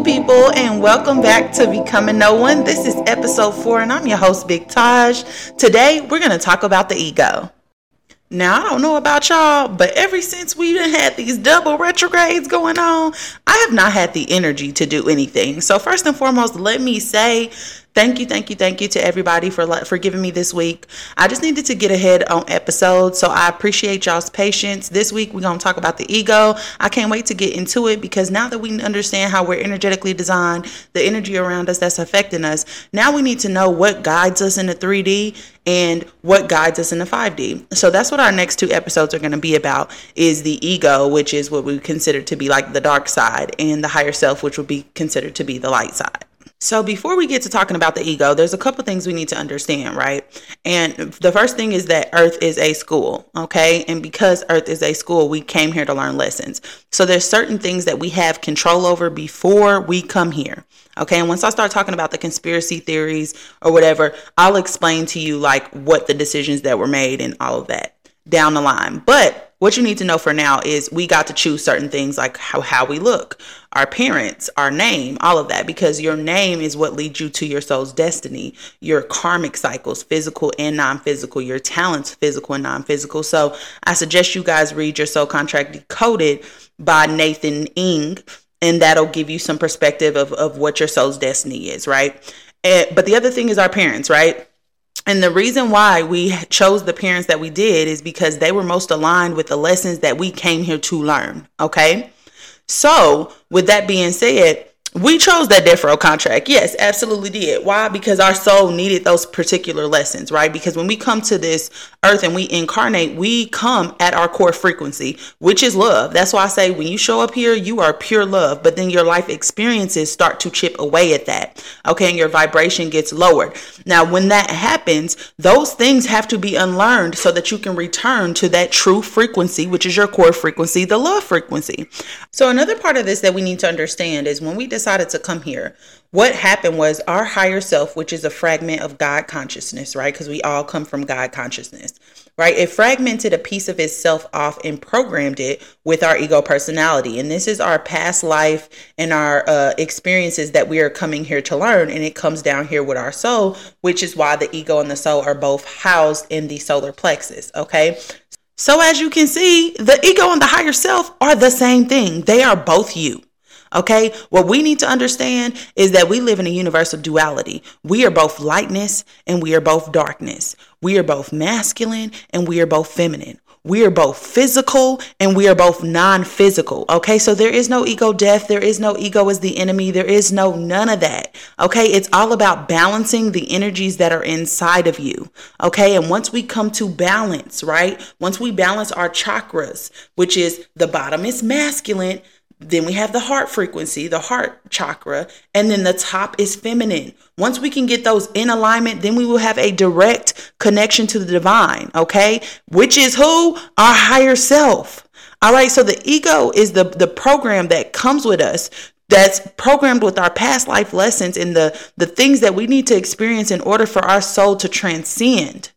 beautiful people, and welcome back to Becoming No One. This is episode four, and I'm your host, Big Taj. Today, we're going to talk about the ego. Now, I don't know about y'all, but ever since we've had these double retrogrades going on, I have not had the energy to do anything. So, first and foremost, let me say Thank you, thank you, thank you to everybody for for giving me this week. I just needed to get ahead on episodes, so I appreciate y'all's patience. This week we're gonna talk about the ego. I can't wait to get into it because now that we understand how we're energetically designed, the energy around us that's affecting us, now we need to know what guides us in the 3D and what guides us in the 5D. So that's what our next two episodes are going to be about is the ego, which is what we consider to be like the dark side, and the higher self, which would be considered to be the light side. So before we get to talking about the ego, there's a couple things we need to understand, right? And the first thing is that Earth is a school, okay? And because Earth is a school, we came here to learn lessons. So there's certain things that we have control over before we come here. Okay, and once I start talking about the conspiracy theories or whatever, I'll explain to you like what the decisions that were made and all of that down the line. But what you need to know for now is we got to choose certain things like how, how we look, our parents, our name, all of that, because your name is what leads you to your soul's destiny, your karmic cycles, physical and non physical, your talents, physical and non physical. So I suggest you guys read your soul contract decoded by Nathan Ing, and that'll give you some perspective of, of what your soul's destiny is, right? And, but the other thing is our parents, right? And the reason why we chose the parents that we did is because they were most aligned with the lessons that we came here to learn. Okay. So, with that being said, we chose that death contract. Yes, absolutely did. Why? Because our soul needed those particular lessons, right? Because when we come to this earth and we incarnate, we come at our core frequency, which is love. That's why I say when you show up here, you are pure love, but then your life experiences start to chip away at that. Okay, and your vibration gets lowered. Now, when that happens, those things have to be unlearned so that you can return to that true frequency, which is your core frequency, the love frequency. So, another part of this that we need to understand is when we decide decided to come here, what happened was our higher self, which is a fragment of God consciousness, right? Because we all come from God consciousness, right? It fragmented a piece of itself off and programmed it with our ego personality. And this is our past life and our uh, experiences that we are coming here to learn. And it comes down here with our soul, which is why the ego and the soul are both housed in the solar plexus, okay? So, as you can see, the ego and the higher self are the same thing. They are both you. Okay, what we need to understand is that we live in a universe of duality. We are both lightness and we are both darkness. We are both masculine and we are both feminine. We are both physical and we are both non physical. Okay, so there is no ego death. There is no ego as the enemy. There is no none of that. Okay, it's all about balancing the energies that are inside of you. Okay, and once we come to balance, right? Once we balance our chakras, which is the bottom is masculine, then we have the heart frequency, the heart chakra, and then the top is feminine. Once we can get those in alignment, then we will have a direct connection to the divine, okay? Which is who? Our higher self. All right, so the ego is the the program that comes with us that's programmed with our past life lessons and the the things that we need to experience in order for our soul to transcend.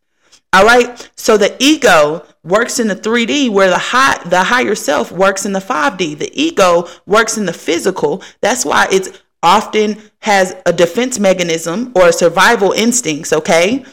All right. So the ego works in the 3D where the high the higher self works in the 5D. The ego works in the physical. That's why it's often has a defense mechanism or survival instincts, okay?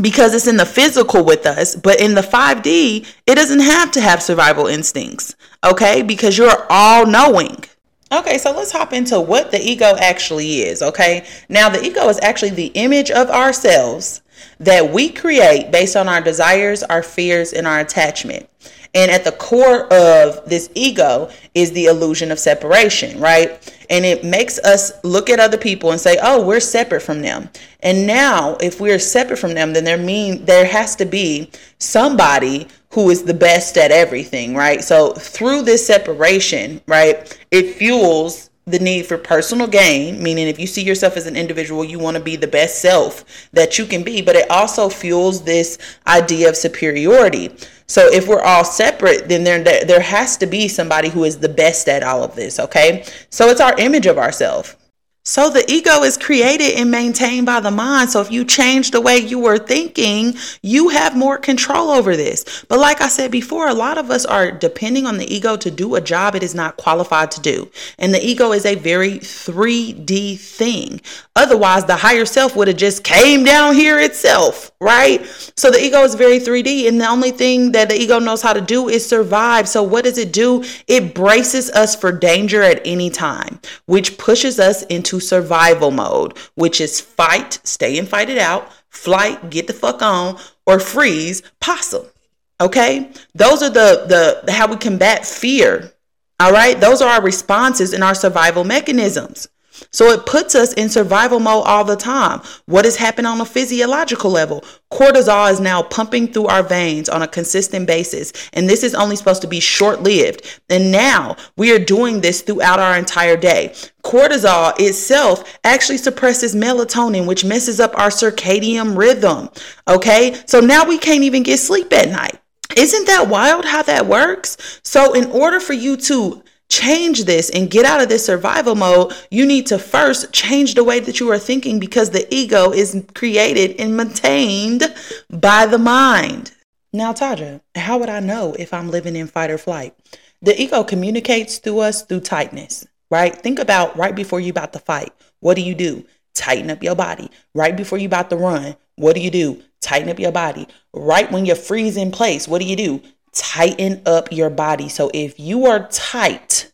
Because it's in the physical with us, but in the 5D, it doesn't have to have survival instincts, okay? Because you're all knowing. Okay, so let's hop into what the ego actually is, okay? Now, the ego is actually the image of ourselves that we create based on our desires, our fears, and our attachment. And at the core of this ego is the illusion of separation, right? And it makes us look at other people and say, "Oh, we're separate from them." And now, if we're separate from them, then there mean there has to be somebody who is the best at everything, right? So through this separation, right, it fuels the need for personal gain, meaning if you see yourself as an individual, you want to be the best self that you can be, but it also fuels this idea of superiority. So if we're all separate, then there there has to be somebody who is the best at all of this, okay? So it's our image of ourselves. So the ego is created and maintained by the mind. So if you change the way you were thinking, you have more control over this. But like I said before, a lot of us are depending on the ego to do a job it is not qualified to do. And the ego is a very 3D thing. Otherwise, the higher self would have just came down here itself, right? So the ego is very 3D and the only thing that the ego knows how to do is survive. So what does it do? It braces us for danger at any time, which pushes us into into survival mode, which is fight, stay and fight it out, flight, get the fuck on, or freeze, possum. Okay? Those are the the how we combat fear. All right? Those are our responses and our survival mechanisms. So it puts us in survival mode all the time. What is happening on a physiological level? Cortisol is now pumping through our veins on a consistent basis. And this is only supposed to be short lived. And now we are doing this throughout our entire day. Cortisol itself actually suppresses melatonin, which messes up our circadian rhythm. Okay. So now we can't even get sleep at night. Isn't that wild how that works? So, in order for you to change this and get out of this survival mode, you need to first change the way that you are thinking because the ego is created and maintained by the mind. Now, Taja, how would I know if I'm living in fight or flight? The ego communicates to us through tightness, right? Think about right before you about to fight. What do you do? Tighten up your body. Right before you about to run, what do you do? Tighten up your body. Right when you're freeze in place, what do you do? Tighten up your body. So if you are tight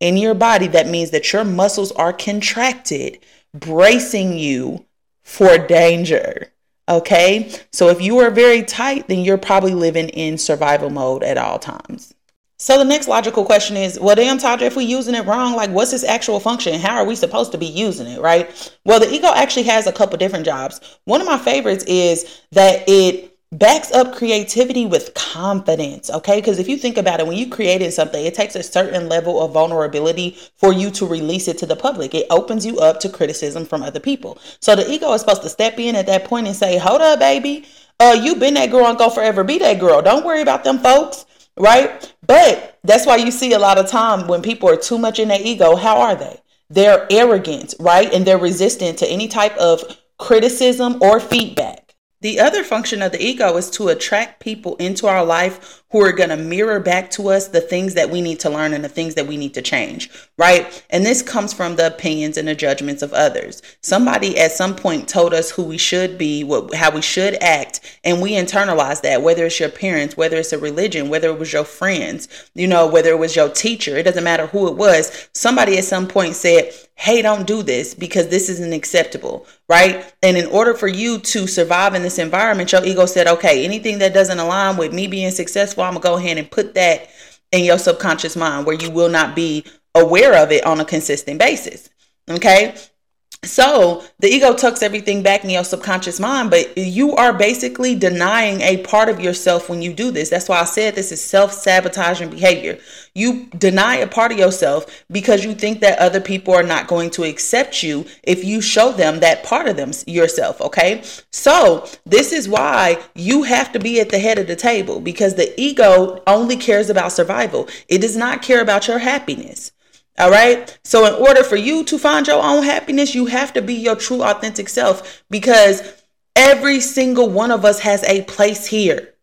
in your body, that means that your muscles are contracted, bracing you for danger. Okay. So if you are very tight, then you're probably living in survival mode at all times. So the next logical question is, well, damn, Taja, if we're using it wrong, like what's its actual function? How are we supposed to be using it, right? Well, the ego actually has a couple different jobs. One of my favorites is that it backs up creativity with confidence okay? Because if you think about it when you created something it takes a certain level of vulnerability for you to release it to the public. It opens you up to criticism from other people. So the ego is supposed to step in at that point and say hold up baby. Uh you've been that girl and go forever be that girl. Don't worry about them folks right? But that's why you see a lot of time when people are too much in their ego how are they? They're arrogant right? And they're resistant to any type of criticism or feedback the other function of the ego is to attract people into our life who are going to mirror back to us the things that we need to learn and the things that we need to change, right? And this comes from the opinions and the judgments of others. Somebody at some point told us who we should be, what, how we should act, and we internalize that, whether it's your parents, whether it's a religion, whether it was your friends, you know, whether it was your teacher, it doesn't matter who it was. Somebody at some point said, hey, don't do this because this isn't acceptable, right? And in order for you to survive in this environment, your ego said, okay, anything that doesn't align with me being successful, I'm gonna go ahead and put that in your subconscious mind where you will not be aware of it on a consistent basis. Okay. So the ego tucks everything back in your subconscious mind, but you are basically denying a part of yourself when you do this. That's why I said this is self sabotaging behavior. You deny a part of yourself because you think that other people are not going to accept you if you show them that part of them yourself. Okay. So this is why you have to be at the head of the table because the ego only cares about survival. It does not care about your happiness. All right. So, in order for you to find your own happiness, you have to be your true, authentic self because every single one of us has a place here.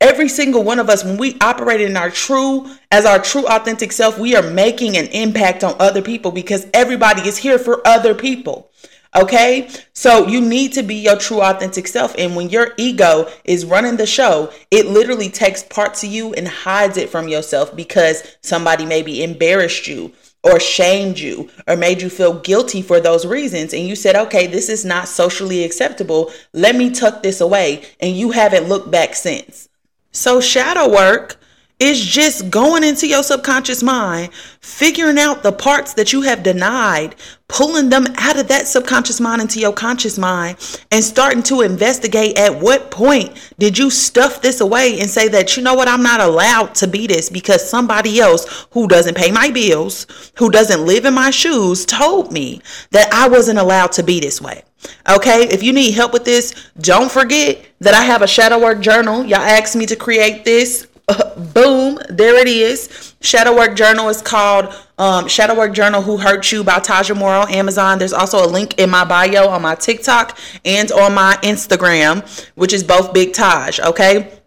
Every single one of us, when we operate in our true, as our true, authentic self, we are making an impact on other people because everybody is here for other people. Okay. So you need to be your true, authentic self. And when your ego is running the show, it literally takes parts of you and hides it from yourself because somebody maybe embarrassed you or shamed you or made you feel guilty for those reasons and you said okay this is not socially acceptable. Let me tuck this away and you haven't looked back since. So shadow work is just going into your subconscious mind, figuring out the parts that you have denied, pulling them out of that subconscious mind into your conscious mind, and starting to investigate at what point did you stuff this away and say that, you know what, I'm not allowed to be this because somebody else who doesn't pay my bills, who doesn't live in my shoes, told me that I wasn't allowed to be this way. Okay, if you need help with this, don't forget that I have a shadow work journal. Y'all asked me to create this boom, there it is. Shadow Work Journal is called um, Shadow Work Journal Who Hurt You by Taja Moore on Amazon. There's also a link in my bio on my TikTok and on my Instagram, which is both Big Taj, okay?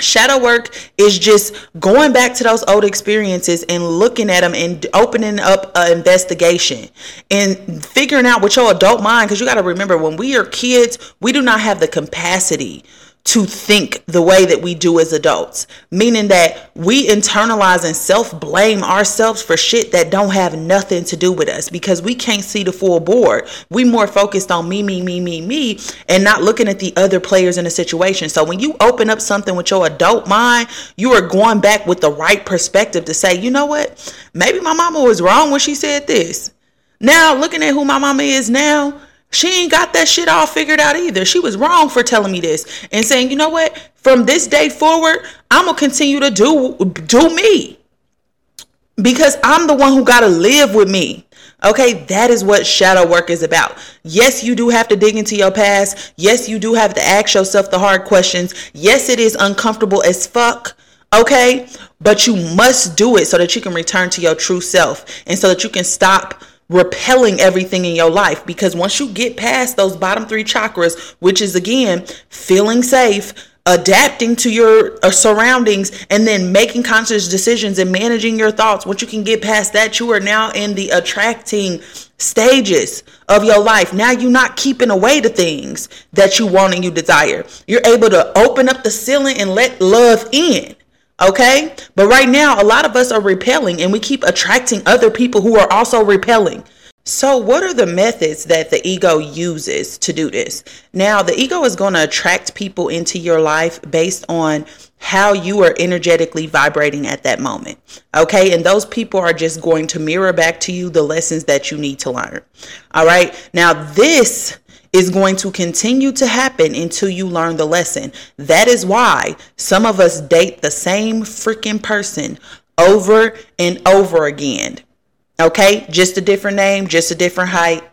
Shadow work is just going back to those old experiences and looking at them and opening up an investigation and figuring out with your adult mind. Because you got to remember, when we are kids, we do not have the capacity to think the way that we do as adults, meaning that we internalize and self blame ourselves for shit that don't have nothing to do with us because we can't see the full board. We more focused on me, me, me, me, me, and not looking at the other players in the situation. So when you open up something with your adult mind, you are going back with the right perspective to say, you know what? Maybe my mama was wrong when she said this. Now, looking at who my mama is now, she ain't got that shit all figured out either. She was wrong for telling me this and saying, you know what? From this day forward, I'm gonna continue to do do me. Because I'm the one who gotta live with me. Okay, that is what shadow work is about. Yes, you do have to dig into your past. Yes, you do have to ask yourself the hard questions. Yes, it is uncomfortable as fuck. Okay, but you must do it so that you can return to your true self and so that you can stop repelling everything in your life because once you get past those bottom three chakras, which is again feeling safe, adapting to your uh, surroundings, and then making conscious decisions and managing your thoughts, once you can get past that, you are now in the attracting stages of your life. Now you're not keeping away the things that you want and you desire. You're able to open up the ceiling and let love in. Okay? But right now, a lot of us are repelling and we keep attracting other people who are also repelling. So, what are the methods that the ego uses to do this? Now, the ego is going to attract people into your life based on how you are energetically vibrating at that moment. Okay. And those people are just going to mirror back to you the lessons that you need to learn. All right. Now, this is going to continue to happen until you learn the lesson. That is why some of us date the same freaking person over and over again. Okay? Just a different name, just a different height,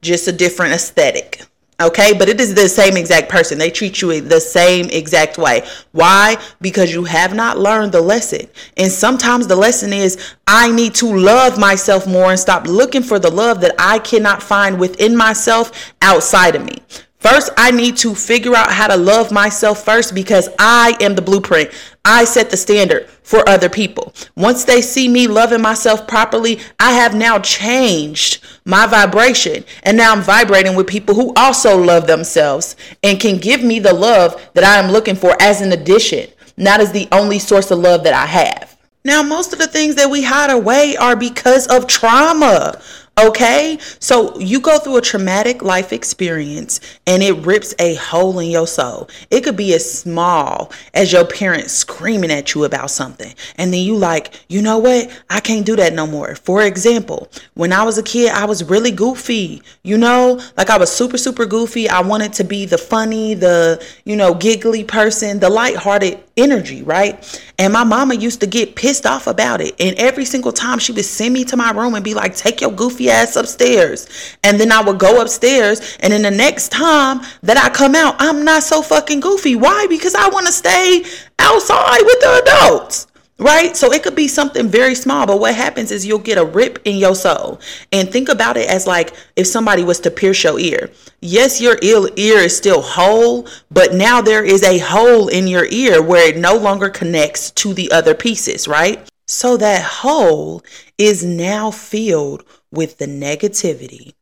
just a different aesthetic. Okay, but it is the same exact person. They treat you the same exact way. Why? Because you have not learned the lesson. And sometimes the lesson is I need to love myself more and stop looking for the love that I cannot find within myself outside of me. First, I need to figure out how to love myself first because I am the blueprint. I set the standard for other people. Once they see me loving myself properly, I have now changed my vibration. And now I'm vibrating with people who also love themselves and can give me the love that I am looking for as an addition, not as the only source of love that I have. Now, most of the things that we hide away are because of trauma. Okay, so you go through a traumatic life experience and it rips a hole in your soul. It could be as small as your parents screaming at you about something, and then you like, you know what? I can't do that no more. For example, when I was a kid, I was really goofy. You know, like I was super super goofy. I wanted to be the funny, the you know, giggly person, the lighthearted energy, right? And my mama used to get pissed off about it. And every single time she would send me to my room and be like, take your goofy ass upstairs. And then I would go upstairs. And then the next time that I come out, I'm not so fucking goofy. Why? Because I want to stay outside with the adults right? So it could be something very small, but what happens is you'll get a rip in your soul. And think about it as like if somebody was to pierce your ear. Yes, your ear is still whole, but now there is a hole in your ear where it no longer connects to the other pieces, right? So that hole is now filled with the negativity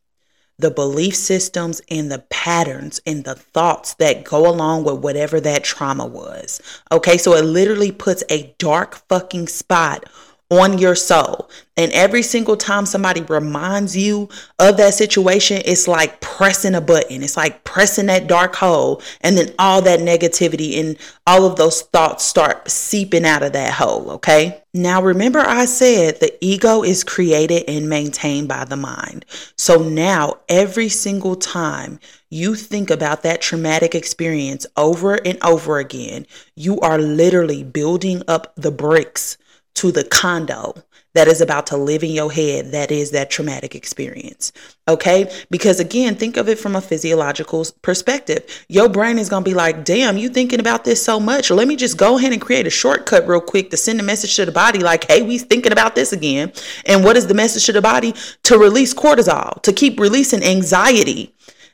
the belief systems and the patterns and the thoughts that go along with whatever that trauma was. Okay, so it literally puts a dark fucking spot on your soul. And every single time somebody reminds you of that situation, it's like pressing a button. It's like pressing that dark hole. And then all that negativity and all of those thoughts start seeping out of that hole. Okay. Now, remember, I said the ego is created and maintained by the mind. So now, every single time you think about that traumatic experience over and over again, you are literally building up the bricks to the condo that is about to live in your head that is that traumatic experience. Okay? Because again, think of it from a physiological perspective. Your brain is going to be like, damn, you thinking about this so much. Let me just go ahead and create a shortcut real quick to send a message to the body like, hey, we thinking about this again. And what is the message to the body? To release cortisol, to keep releasing anxiety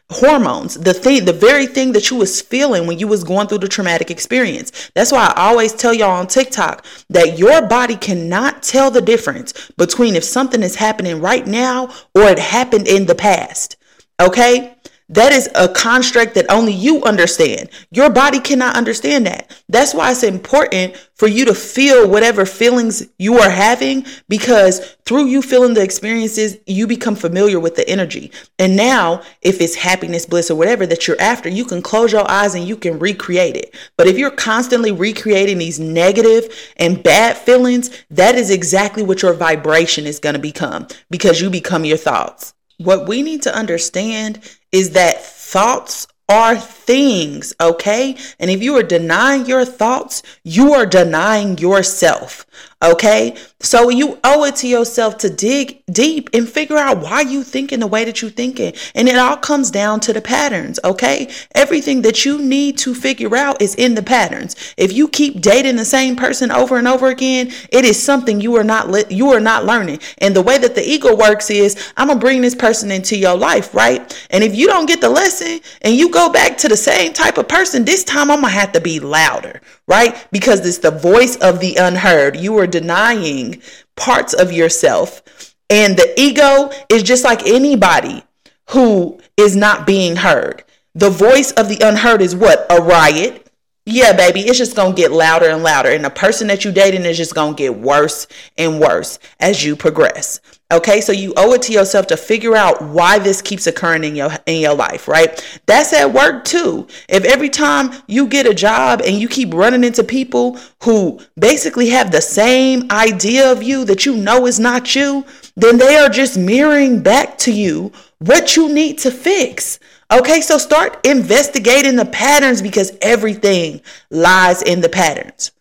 hormones the thing the very thing that you was feeling when you was going through the traumatic experience. That's why i always tell y'all on tiktok that your body cannot tell the difference between if something is happening right now or it happened in the past okay that is a construct that only you understand. Your body cannot understand that. That's why it's important for you to feel whatever feelings you are having because through you feeling the experiences, you become familiar with the energy. And now, if it's happiness, bliss, or whatever that you're after, you can close your eyes and you can recreate it. But if you're constantly recreating these negative and bad feelings, that is exactly what your vibration is going to become because you become your thoughts. What we need to understand is that thoughts are things, okay? And if you are denying your thoughts, you are denying yourself. Okay. So you owe it to yourself to dig deep and figure out why you thinking the way that you thinking. And it all comes down to the patterns. Okay. Everything that you need to figure out is in the patterns. If you keep dating the same person over and over again, it is something you are not you are not learning. And the way that the ego works is I'm gonna bring this person into your life, right? And if you don't get the lesson and you go back to the same type of person, this time I'm gonna have to be louder, right? Because it's the voice of the unheard. You are denying parts of yourself. And the ego is just like anybody who is not being heard. The voice of the unheard is what? A riot. Yeah, baby, it's just gonna get louder and louder. And the person that you dating is just gonna get worse and worse as you progress. Okay, so you owe it to yourself to figure out why this keeps occurring in your in your life, right? That's at work too. If every time you get a job and you keep running into people who basically have the same idea of you that you know is not you, then they are just mirroring back to you what you need to fix. Okay, so start investigating the patterns because everything lies in the patterns.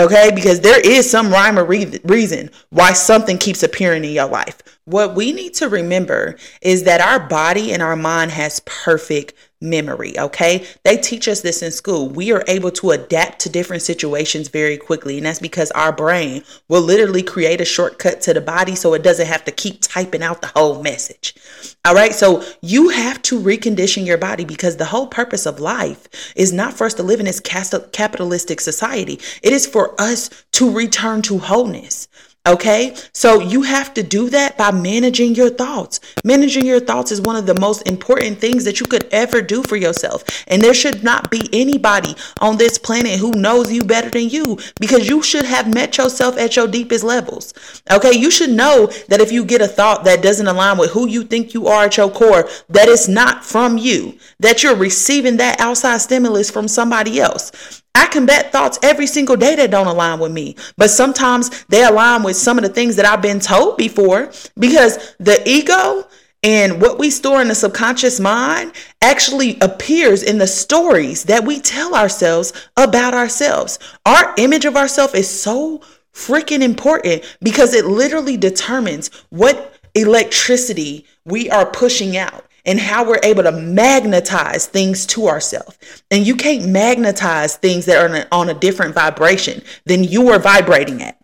Okay, because there is some rhyme or re- reason why something keeps appearing in your life. What we need to remember is that our body and our mind has perfect memory. Okay. They teach us this in school. We are able to adapt to different situations very quickly. And that's because our brain will literally create a shortcut to the body so it doesn't have to keep typing out the whole message. All right. So you have to recondition your body because the whole purpose of life is not for us to live in this capitalistic society, it is for us to return to wholeness. Okay, so you have to do that by managing your thoughts. Managing your thoughts is one of the most important things that you could ever do for yourself. And there should not be anybody on this planet who knows you better than you because you should have met yourself at your deepest levels. Okay, you should know that if you get a thought that doesn't align with who you think you are at your core, that it's not from you, that you're receiving that outside stimulus from somebody else. I combat thoughts every single day that don't align with me. But sometimes they align with some of the things that I've been told before because the ego and what we store in the subconscious mind actually appears in the stories that we tell ourselves about ourselves. Our image of ourselves is so freaking important because it literally determines what electricity we are pushing out and how we're able to magnetize things to ourselves. And you can't magnetize things that are on a different vibration than you are vibrating at.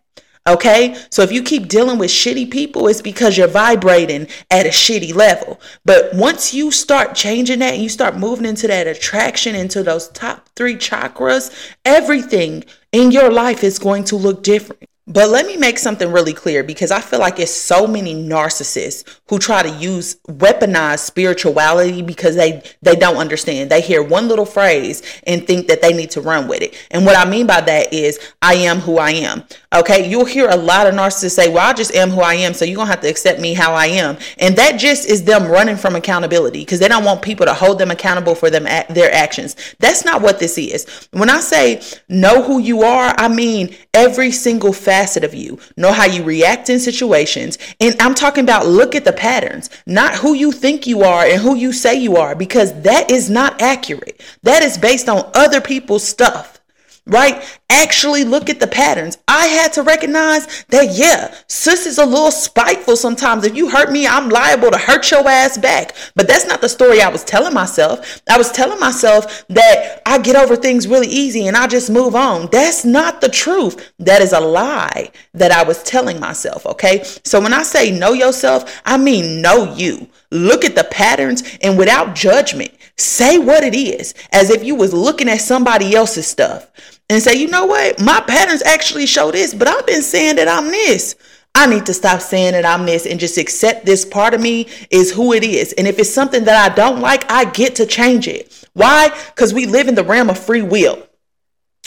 Okay. So if you keep dealing with shitty people, it's because you're vibrating at a shitty level. But once you start changing that and you start moving into that attraction, into those top three chakras, everything in your life is going to look different. But let me make something really clear because I feel like it's so many narcissists who try to use weaponize spirituality because they they don't understand. They hear one little phrase and think that they need to run with it. And what I mean by that is I am who I am. Okay, you'll hear a lot of narcissists say, "Well, I just am who I am, so you're going to have to accept me how I am." And that just is them running from accountability because they don't want people to hold them accountable for them their actions. That's not what this is. When I say know who you are, I mean every single fact facet of you, know how you react in situations. And I'm talking about look at the patterns, not who you think you are and who you say you are, because that is not accurate. That is based on other people's stuff right? actually look at the patterns. I had to recognize that, yeah, sis is a little spiteful sometimes. If you hurt me, I'm liable to hurt your ass back. But that's not the story I was telling myself. I was telling myself that I get over things really easy and I just move on. That's not the truth. That is a lie that I was telling myself. Okay. So when I say know yourself, I mean know you. Look at the patterns and without judgment, say what it is as if you was looking at somebody else's stuff and say, you know what? My patterns actually show this, but I've been saying that I'm this. I need to stop saying that I'm this and just accept this part of me is who it is. And if it's something that I don't like, I get to change it. Why? Because we live in the realm of free will.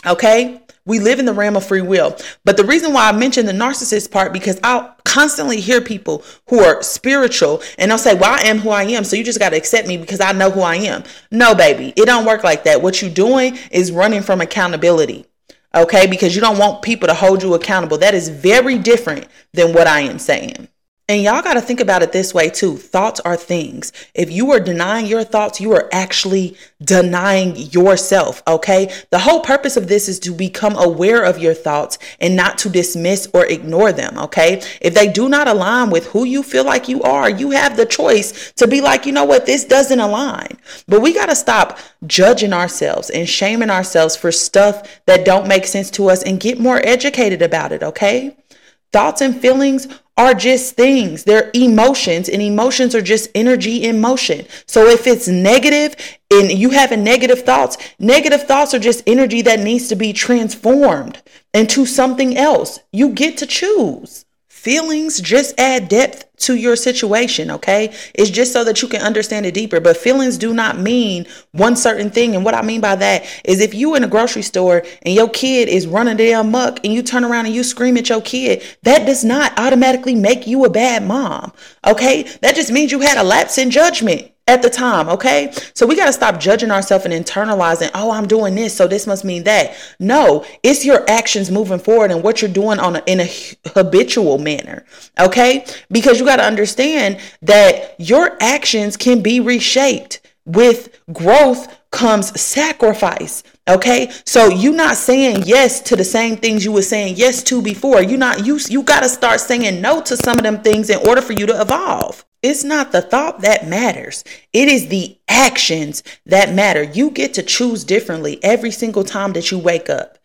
Okay? We live in the realm of free will. But the reason why I mentioned the narcissist part, because I'll constantly hear people who are spiritual and they'll say, Well, I am who I am. So you just got to accept me because I know who I am. No, baby, it don't work like that. What you're doing is running from accountability. Okay, because you don't want people to hold you accountable. That is very different than what I am saying. And y'all got to think about it this way too. Thoughts are things. If you are denying your thoughts, you are actually denying yourself. Okay. The whole purpose of this is to become aware of your thoughts and not to dismiss or ignore them. Okay. If they do not align with who you feel like you are, you have the choice to be like, you know what, this doesn't align. But we got to stop judging ourselves and shaming ourselves for stuff that don't make sense to us and get more educated about it. Okay. Thoughts and feelings are just things. They're emotions, and emotions are just energy in motion. So if it's negative and you having negative thoughts, negative thoughts are just energy that needs to be transformed into something else. You get to choose. Feelings just add depth to your situation, okay? It's just so that you can understand it deeper. But feelings do not mean one certain thing. And what I mean by that is if you in a grocery store and your kid is running damn muck and you turn around and you scream at your kid, that does not automatically make you a bad mom, okay? That just means you had a lapse in judgment at the time, okay? So we got to stop judging ourselves and internalizing, oh, I'm doing this, so this must mean that. No, it's your actions moving forward and what you're doing on a, in a habitual manner, okay? Because you got to understand that your actions can be reshaped. With growth comes sacrifice. Okay. So you not saying yes to the same things you were saying yes to before. You're not you you gotta start saying no to some of them things in order for you to evolve. It's not the thought that matters. It is the actions that matter. You get to choose differently every single time that you wake up.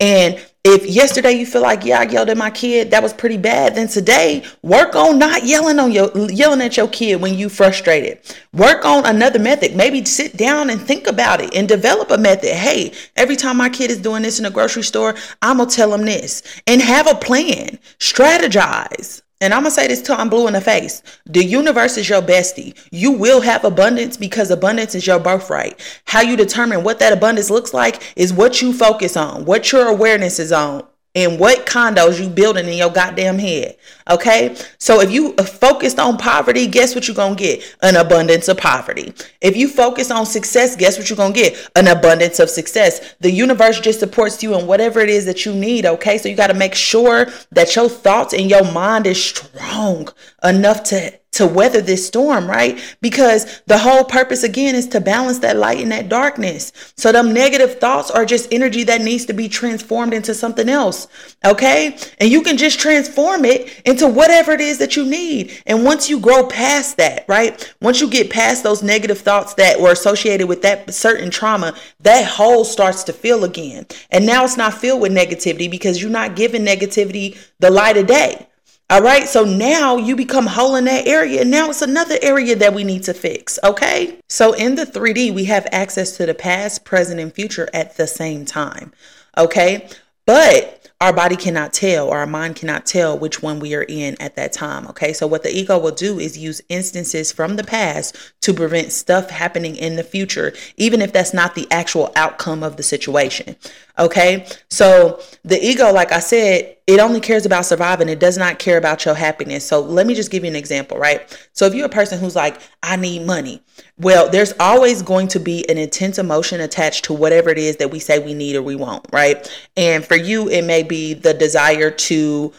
And if yesterday you feel like, yeah, I yelled at my kid, that was pretty bad, then today work on not yelling on your yelling at your kid when you frustrated. Work on another method. Maybe sit down and think about it and develop a method. Hey, every time my kid is doing this in the grocery store, I'm gonna tell them this and have a plan. Strategize. And I'm gonna say this till I'm blue in the face. The universe is your bestie. You will have abundance because abundance is your birthright. How you determine what that abundance looks like is what you focus on, what your awareness is on and what condos you building in your goddamn head. Okay. So if you focused on poverty, guess what you're going to get? An abundance of poverty. If you focus on success, guess what you're going to get? An abundance of success. The universe just supports you in whatever it is that you need. Okay. So you got to make sure that your thoughts and your mind is strong enough to to weather this storm, right? Because the whole purpose again is to balance that light and that darkness. So them negative thoughts are just energy that needs to be transformed into something else. Okay? And you can just transform it into whatever it is that you need. And once you grow past that, right? Once you get past those negative thoughts that were associated with that certain trauma, that hole starts to fill again. And now it's not filled with negativity because you're not giving negativity the light of day. All right. So now you become whole in that area. And now it's another area that we need to fix. Okay. So in the 3D, we have access to the past, present, and future at the same time. Okay. But our body cannot tell or our mind cannot tell which one we are in at that time. Okay. So, what the ego will do is use instances from the past to prevent stuff happening in the future, even if that's not the actual outcome of the situation. Okay. So, the ego, like I said, it only cares about surviving. It does not care about your happiness. So, let me just give you an example, right? So, if you're a person who's like, I need money, well, there's always going to be an intense emotion attached to whatever it is that we say we need or we want, right? And for you, it may be the desire to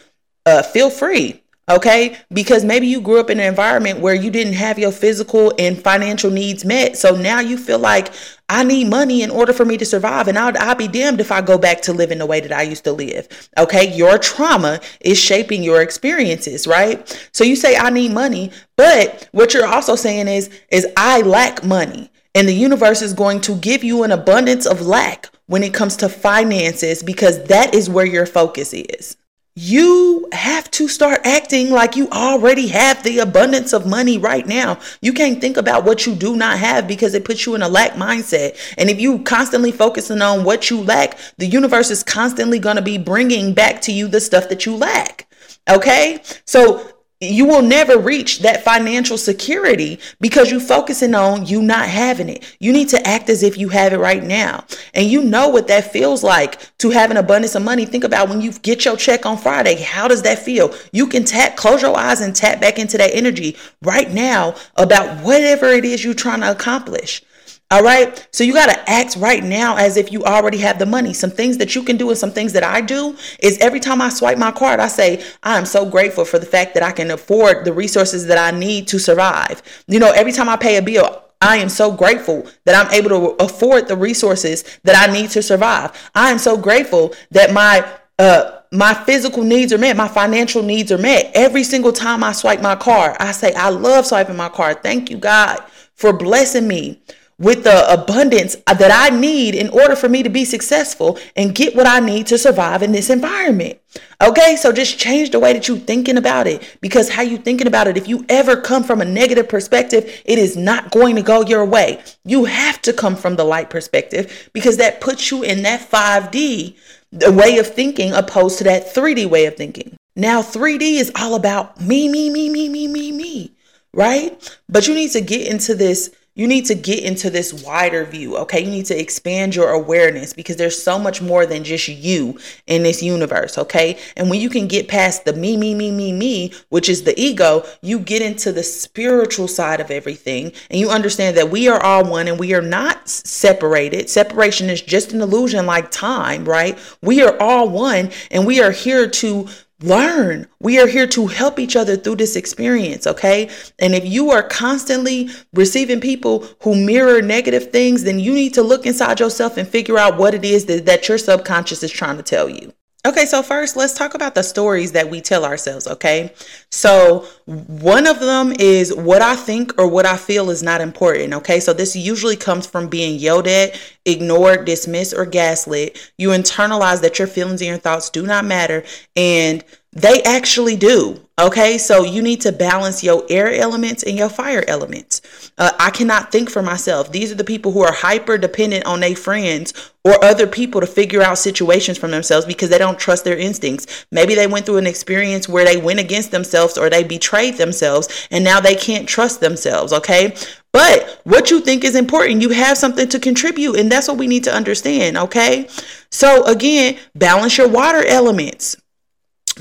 uh, feel free Okay. Because maybe you grew up in an environment where you didn't have your physical and financial needs met. So now you feel like I need money in order for me to survive. And I'll, I'll be damned if I go back to living the way that I used to live. Okay. Your trauma is shaping your experiences, right? So you say, I need money. But what you're also saying is, is I lack money. And the universe is going to give you an abundance of lack when it comes to finances because that is where your focus is you have to start acting like you already have the abundance of money right now. You can't think about what you do not have because it puts you in a lack mindset. And if you constantly focusing on what you lack, the universe is constantly going to be bringing back to you the stuff that you lack. Okay? So you will never reach that financial security because you're focusing on you not having it. You need to act as if you have it right now. And you know what that feels like to have an abundance of money. Think about when you get your check on Friday. How does that feel? You can tap, close your eyes and tap back into that energy right now about whatever it is you're trying to accomplish. All right. So you got to act right now as if you already have the money. Some things that you can do and some things that I do is every time I swipe my card, I say, I am so grateful for the fact that I can afford the resources that I need to survive. You know, every time I pay a bill, I am so grateful that I'm able to afford the resources that I need to survive. I am so grateful that my uh my physical needs are met, my financial needs are met. Every single time I swipe my card, I say, I love swiping my card. Thank you, God, for blessing me with the abundance that I need in order for me to be successful and get what I need to survive in this environment. Okay, so just change the way that you're thinking about it because how you thinking about it, if you ever come from a negative perspective, it is not going to go your way. You have to come from the light perspective because that puts you in that 5D way of thinking opposed to that 3D way of thinking. Now, 3D is all about me, me, me, me, me, me, me, right? But you need to get into this you need to get into this wider view, okay? You need to expand your awareness because there's so much more than just you in this universe, okay? And when you can get past the me, me, me, me, me, which is the ego, you get into the spiritual side of everything and you understand that we are all one and we are not separated. Separation is just an illusion like time, right? We are all one and we are here to learn. We are here to help each other through this experience, okay? And if you are constantly receiving people who mirror negative things, then you need to look inside yourself and figure out what it is that, that your subconscious is trying to tell you. Okay, so first, let's talk about the stories that we tell ourselves, okay? So, one of them is what I think or what I feel is not important, okay? So, this usually comes from being yelled at, ignored, dismissed, or gaslit. You internalize that your feelings and your thoughts do not matter, and they actually do. Okay, so you need to balance your air elements and your fire elements. Uh, I cannot think for myself. These are the people who are hyper dependent on their friends or other people to figure out situations for themselves because they don't trust their instincts. Maybe they went through an experience where they went against themselves or they betrayed themselves and now they can't trust themselves. Okay, but what you think is important, you have something to contribute, and that's what we need to understand. Okay, so again, balance your water elements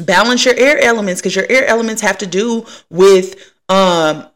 balance your air elements because your air elements have to do with um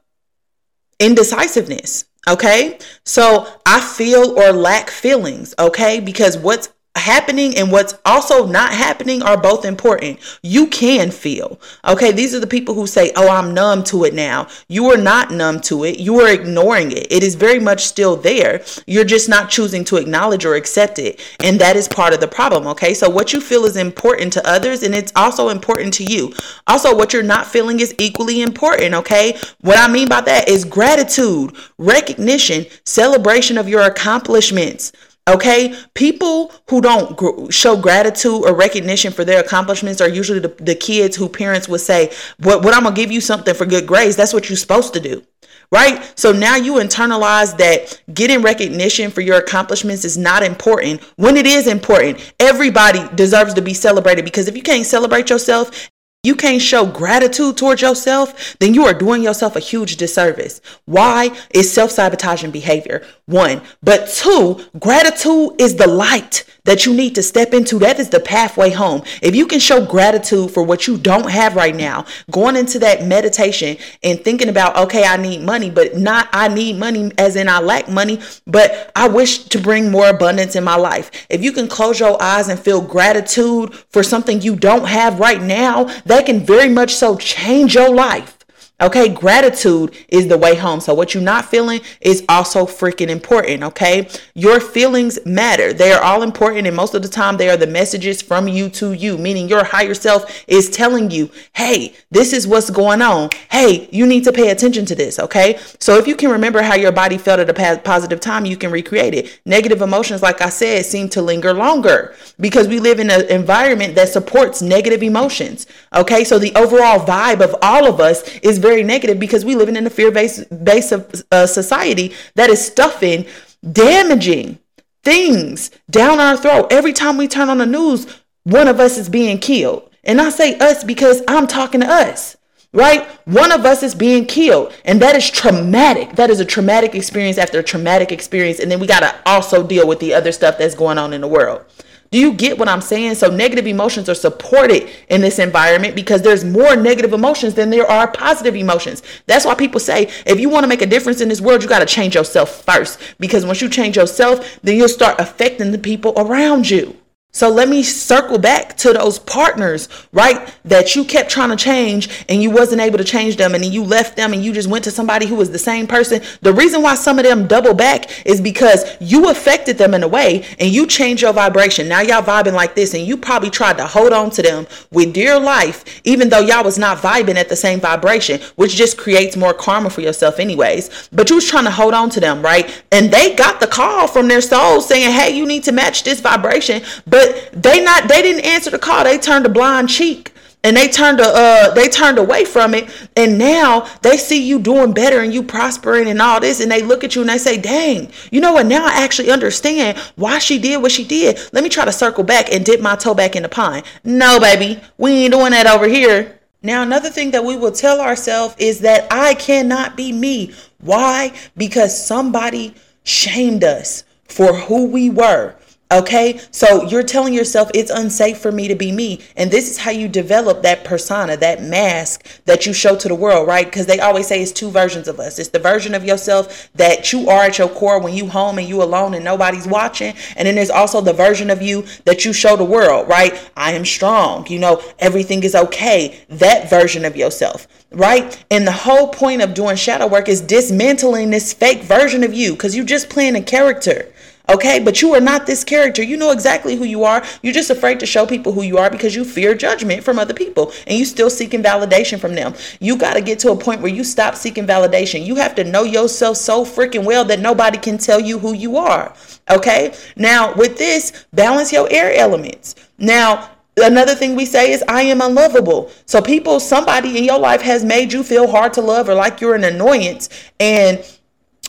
indecisiveness okay? So i feel or lack feelings okay? Because what's happening and what's also not happening are both important. You can feel. Okay, these are the people who say, "Oh, I'm numb to it now." You are not numb to it. You are ignoring it. It is very much still there. You're just not choosing to acknowledge or accept it. And that is part of the problem, okay? So what you feel is important to others and it's also important to you. Also, what you're not feeling is equally important, okay? What I mean by that is gratitude, recognition, celebration of your accomplishments. Okay, people who don't gr- show gratitude or recognition for their accomplishments are usually the, the kids who parents would say, "What? What? I'm gonna give you something for good grades. That's what you're supposed to do." Right? So now you internalize that getting recognition for your accomplishments is not important when it is important. Everybody deserves to be celebrated because if you can't celebrate yourself you can't show gratitude towards yourself, then you are doing yourself a huge disservice. Why? It's self sabotaging behavior. One. But two, gratitude is the light that you need to step into, that is the pathway home. If you can show gratitude for what you don't have right now, going into that meditation and thinking about, okay, I need money, but not I need money as in I lack money, but I wish to bring more abundance in my life. If you can close your eyes and feel gratitude for something you don't have right now, that can very much so change your life. Okay, gratitude is the way home. So, what you're not feeling is also freaking important. Okay, your feelings matter, they are all important, and most of the time, they are the messages from you to you, meaning your higher self is telling you, hey, this is what's going on. Hey, you need to pay attention to this. Okay, so if you can remember how your body felt at a positive time, you can recreate it. Negative emotions, like I said, seem to linger longer because we live in an environment that supports negative emotions. Okay, so the overall vibe of all of us is very negative because we live in a fear based base of uh, society that is stuffing damaging things down our throat. Every time we turn on the news, one of us is being killed. And I say us because I'm talking to us right? One of us is being killed, and that is traumatic. That is a traumatic experience after a traumatic experience. And then we got to also deal with the other stuff that's going on in the world. Do you get what I'm saying? So negative emotions are supported in this environment because there's more negative emotions than there are positive emotions. That's why people say if you want to make a difference in this world, you got to change yourself first because once you change yourself, then you'll start affecting the people around you. So let me circle back to those partners, right? That you kept trying to change and you wasn't able to change them and then you left them and you just went to somebody who was the same person. The reason why some of them double back is because you affected them in a way and you changed your vibration. Now y'all vibing like this and you probably tried to hold on to them with dear life even though y'all was not vibing at the same vibration, which just creates more karma for yourself anyways. But you was trying to hold on to them, right? And they got the call from their soul saying, "Hey, you need to match this vibration." But but they not they didn't answer the call. They turned a blind cheek and they turned uh they turned away from it. And now they see you doing better and you prospering and all this. And they look at you and they say dang you know what? Now i actually understand why she did what she did. Let me try to circle back and dip my toe back in the pond. No baby we ain't doing that over here. Now another thing that we will tell ourselves is that i cannot be me. Why? Because somebody shamed us for who we were Okay, so you're telling yourself it's unsafe for me to be me. And this is how you develop that persona, that mask that you show to the world, right? Because they always say it's two versions of us. It's the version of yourself that you are at your core when you home and you alone and nobody's watching. And then there's also the version of you that you show the world, right? I am strong. You know, everything is okay. That version of yourself, right? And the whole point of doing shadow work is dismantling this fake version of you because you're just playing a character. Okay, but you are not this character. You know exactly who you are. You're just afraid to show people who you are because you fear judgment from other people and you still seeking validation from them. You got to get to a point where you stop seeking validation. You have to know yourself so freaking well that nobody can tell you who you are. Okay, now with this, balance your air elements. Now, Another thing we say is, I am unlovable. So, people, somebody in your life has made you feel hard to love or like you're an annoyance. And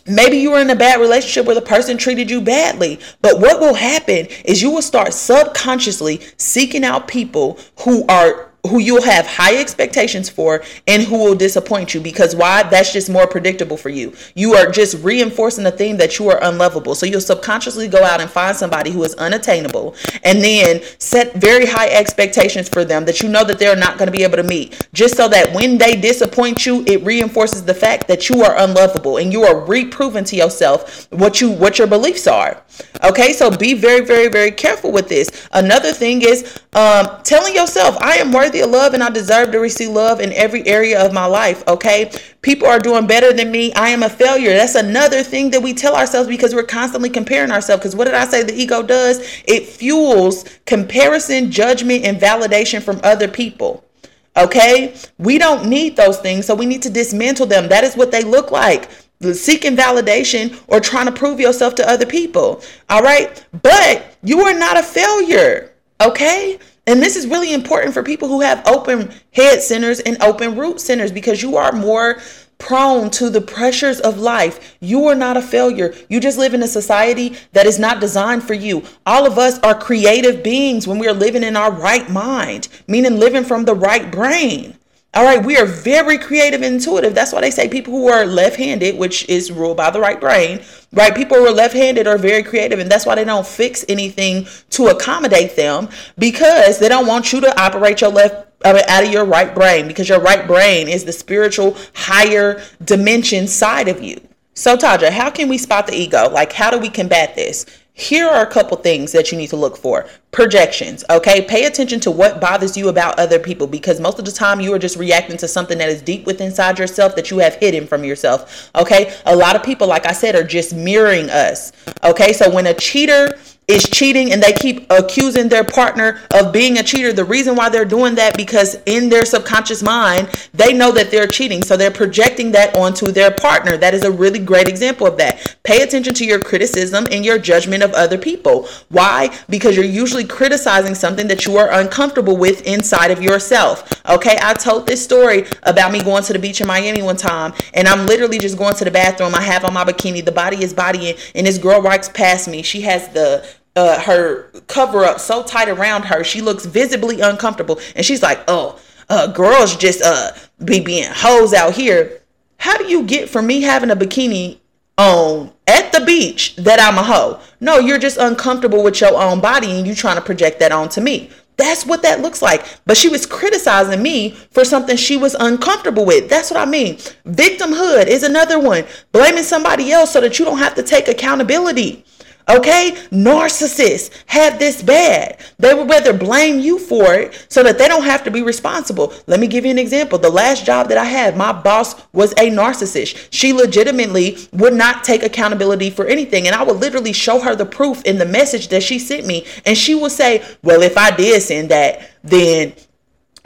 Maybe you were in a bad relationship where the person treated you badly. But what will happen is you will start subconsciously seeking out people who are who you'll have high expectations for and who will disappoint you. Because why? That's just more predictable for you. You are just reinforcing the theme that you are unlovable. So you'll subconsciously go out and find somebody who is unattainable and then set very high expectations for them that you know that they're not going to be able to meet. Just so that when they disappoint you it reinforces the fact that you are unlovable and you are reproving to yourself what you what your beliefs are. Okay? So be very very very careful with this. Another thing is um, telling yourself i am worthy worthy of love and I deserve to receive love in every area of my life. Okay. People are doing better than me. I am a failure. That's another thing that we tell ourselves because we're constantly comparing ourselves. Because what did I say the ego does? It fuels comparison, judgment, and validation from other people. Okay. We don't need those things. So we need to dismantle them. That is what they look like seeking validation or trying to prove yourself to other people. All right. But you are not a failure. Okay. And this is really important for people who have open head centers and open root centers because you are more prone to the pressures of life. You are not a failure. You just live in a society that is not designed for you. All of us are creative beings when we are living in our right mind, meaning living from the right brain. All right, we are very creative and intuitive. That's why they say people who are left handed, which is ruled by the right brain, right? People who are left handed are very creative, and that's why they don't fix anything to accommodate them because they don't want you to operate your left I mean, out of your right brain because your right brain is the spiritual higher dimension side of you. So, Taja, how can we spot the ego? Like, how do we combat this? Here are a couple things that you need to look for. Projections, okay? Pay attention to what bothers you about other people because most of the time you are just reacting to something that is deep within inside yourself that you have hidden from yourself, okay? A lot of people, like I said, are just mirroring us, okay? So when a cheater is cheating and they keep accusing their partner of being a cheater. The reason why they're doing that because in their subconscious mind, they know that they're cheating. So they're projecting that onto their partner. That is a really great example of that. Pay attention to your criticism and your judgment of other people. Why? Because you're usually criticizing something that you are uncomfortable with inside of yourself. Okay, I told this story about me going to the beach in Miami one time and I'm literally just going to the bathroom. I have on my bikini. The body is bodying and this girl walks past me. She has the uh, her cover up so tight around her, she looks visibly uncomfortable. And she's like, oh, uh, girls just uh, be being hoes out here. How do you get from me having a bikini on at the beach that I'm a hoe? No, you're just uncomfortable with your own body and you trying to project that onto me. That's what that looks like. But she was criticizing me for something she was uncomfortable with. That's what I mean. Victimhood is another one. Blaming somebody else so that you don't have to take accountability. Okay? Narcissists have this bad. They would rather blame you for it so that they don't have to be responsible. Let me give you an example. The last job that I had, my boss was a narcissist. She legitimately would not take accountability for anything. And I would literally show her the proof in the message that she sent me. And she would say, Well, if I did send that, then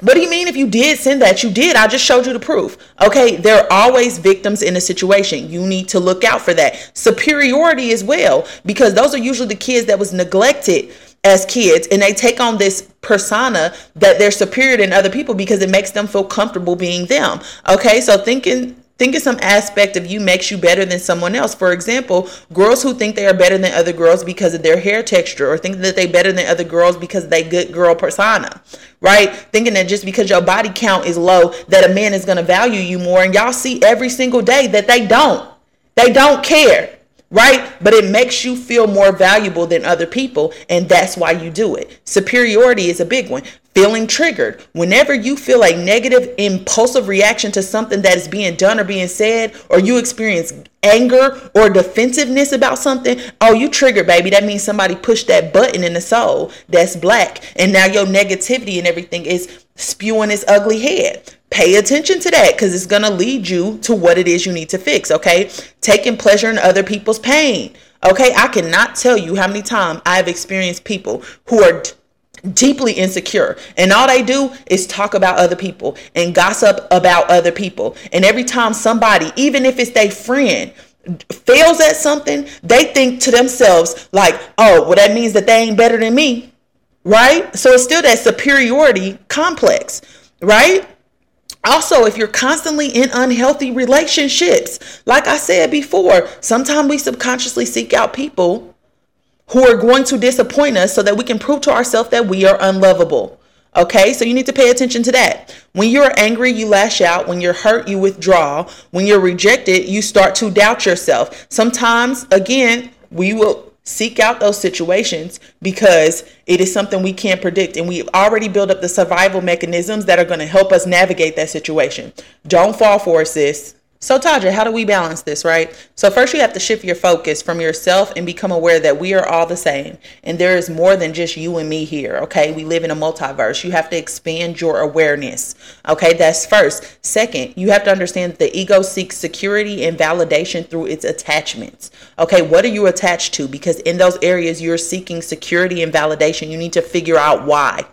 what do you mean if you did send that? You did. I just showed you the proof. Okay, there are always victims in a situation. You need to look out for that. Superiority as well, because those are usually the kids that was neglected as kids and they take on this persona that they're superior than other people because it makes them feel comfortable being them. Okay, so thinking Think of some aspect of you makes you better than someone else. For example, girls who think they are better than other girls because of their hair texture or think that they're better than other girls because they good girl persona, right? Thinking that just because your body count is low that a man is going to value you more and y'all see every single day that they don't. They don't care right? But it makes you feel more valuable than other people, and that's why you do it. Superiority is a big one feeling triggered. Whenever you feel a negative, impulsive reaction to something that is being done or being said, or you experience anger or defensiveness about something, oh, you triggered, baby. That means somebody pushed that button in the soul that's black. And now your negativity and everything is spewing its ugly head. Pay attention to that because it's going to lead you to what it is you need to fix, okay? Taking pleasure in other people's pain. Okay, I cannot tell you how many times I've experienced people who are deeply insecure. And all they do is talk about other people and gossip about other people. And every time somebody even if it's their friend fails at something they think to themselves like oh well that means that they ain't better than me. Right? So it's still that superiority complex. Right? Also, if you're constantly in unhealthy relationships, like I said before, sometimes we subconsciously seek out people who are going to disappoint us so that we can prove to ourselves that we are unlovable. Okay, so you need to pay attention to that. When you're angry, you lash out. When you're hurt, you withdraw. When you're rejected, you start to doubt yourself. Sometimes, again, we will seek out those situations because it is something we can't predict. And we've already built up the survival mechanisms that are going to help us navigate that situation. Don't fall for it, sis. So, Taja, how do we balance this, right? So, first, you have to shift your focus from yourself and become aware that we are all the same. And there is more than just you and me here, okay? We live in a multiverse. You have to expand your awareness, okay? That's first. Second, you have to understand that the ego seeks security and validation through its attachments, okay? What are you attached to? Because in those areas you're seeking security and validation, you need to figure out why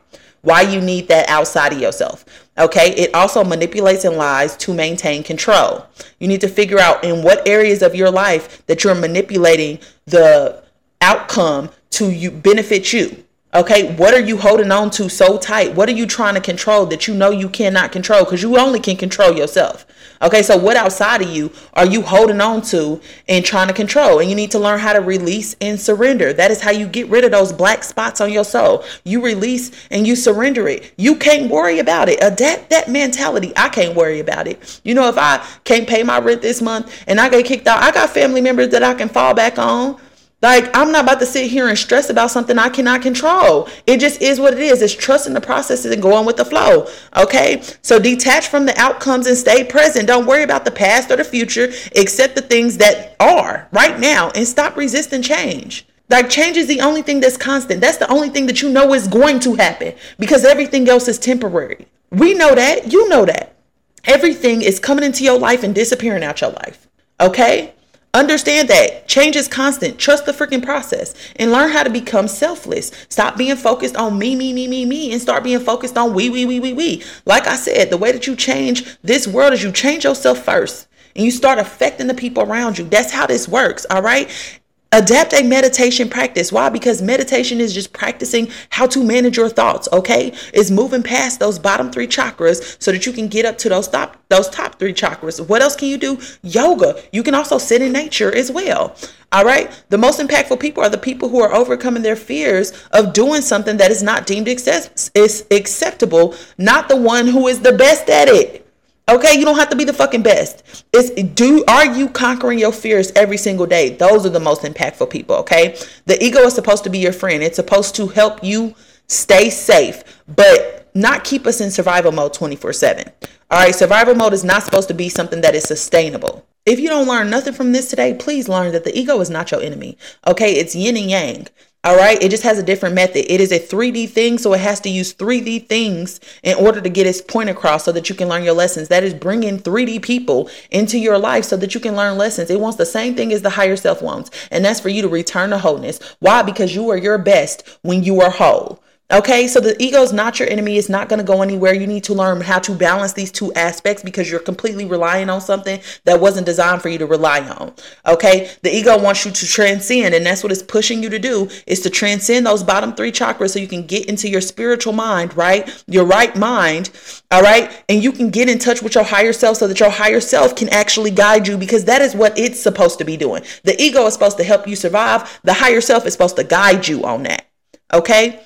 why you need that outside of yourself. Okay, it also manipulates and lies to maintain control. You need to figure out in what areas of your life that you're manipulating the outcome to you benefit you. Okay, what are you holding on to so tight? What are you trying to control that you know you cannot control because you only can control yourself? Okay, so what outside of you are you holding on to and trying to control? And you need to learn how to release and surrender. That is how you get rid of those black spots on your soul. You release and you surrender it. You can't worry about it. Adapt that mentality. I can't worry about it. You know, if I can't pay my rent this month and I get kicked out, I got family members that I can fall back on. Like, I'm not about to sit here and stress about something I cannot control. It just is what it is. It's trusting the processes and going with the flow. Okay. So detach from the outcomes and stay present. Don't worry about the past or the future. Accept the things that are right now and stop resisting change. Like, change is the only thing that's constant. That's the only thing that you know is going to happen because everything else is temporary. We know that. You know that. Everything is coming into your life and disappearing out your life. Okay. Understand that change is constant. Trust the freaking process and learn how to become selfless. Stop being focused on me, me, me, me, me, and start being focused on we, we, we, we, we. Like I said, the way that you change this world is you change yourself first and you start affecting the people around you. That's how this works. All right. Adapt a meditation practice. Why? Because meditation is just practicing how to manage your thoughts, okay? It's moving past those bottom three chakras so that you can get up to those top those top three chakras. What else can you do? Yoga. You can also sit in nature as well. All right? The most impactful people are the people who are overcoming their fears of doing something that is not deemed accept- is acceptable, not the one who is the best at it. Okay, you don't have to be the fucking best. It's do are you conquering your fears every single day? Those are the most impactful people, okay? The ego is supposed to be your friend. It's supposed to help you stay safe, but not keep us in survival mode 24/7. All right, survival mode is not supposed to be something that is sustainable. If you don't learn nothing from this today, please learn that the ego is not your enemy. Okay, it's yin and yang. All right. It just has a different method. It is a 3D thing. So it has to use 3D things in order to get its point across so that you can learn your lessons. That is bringing 3D people into your life so that you can learn lessons. It wants the same thing as the higher self wants. And that's for you to return to wholeness. Why? Because you are your best when you are whole. Okay, so the ego is not your enemy. It's not going to go anywhere. You need to learn how to balance these two aspects because you're completely relying on something that wasn't designed for you to rely on. Okay, the ego wants you to transcend, and that's what it's pushing you to do is to transcend those bottom three chakras so you can get into your spiritual mind, right? Your right mind, all right, and you can get in touch with your higher self so that your higher self can actually guide you because that is what it's supposed to be doing. The ego is supposed to help you survive, the higher self is supposed to guide you on that. Okay.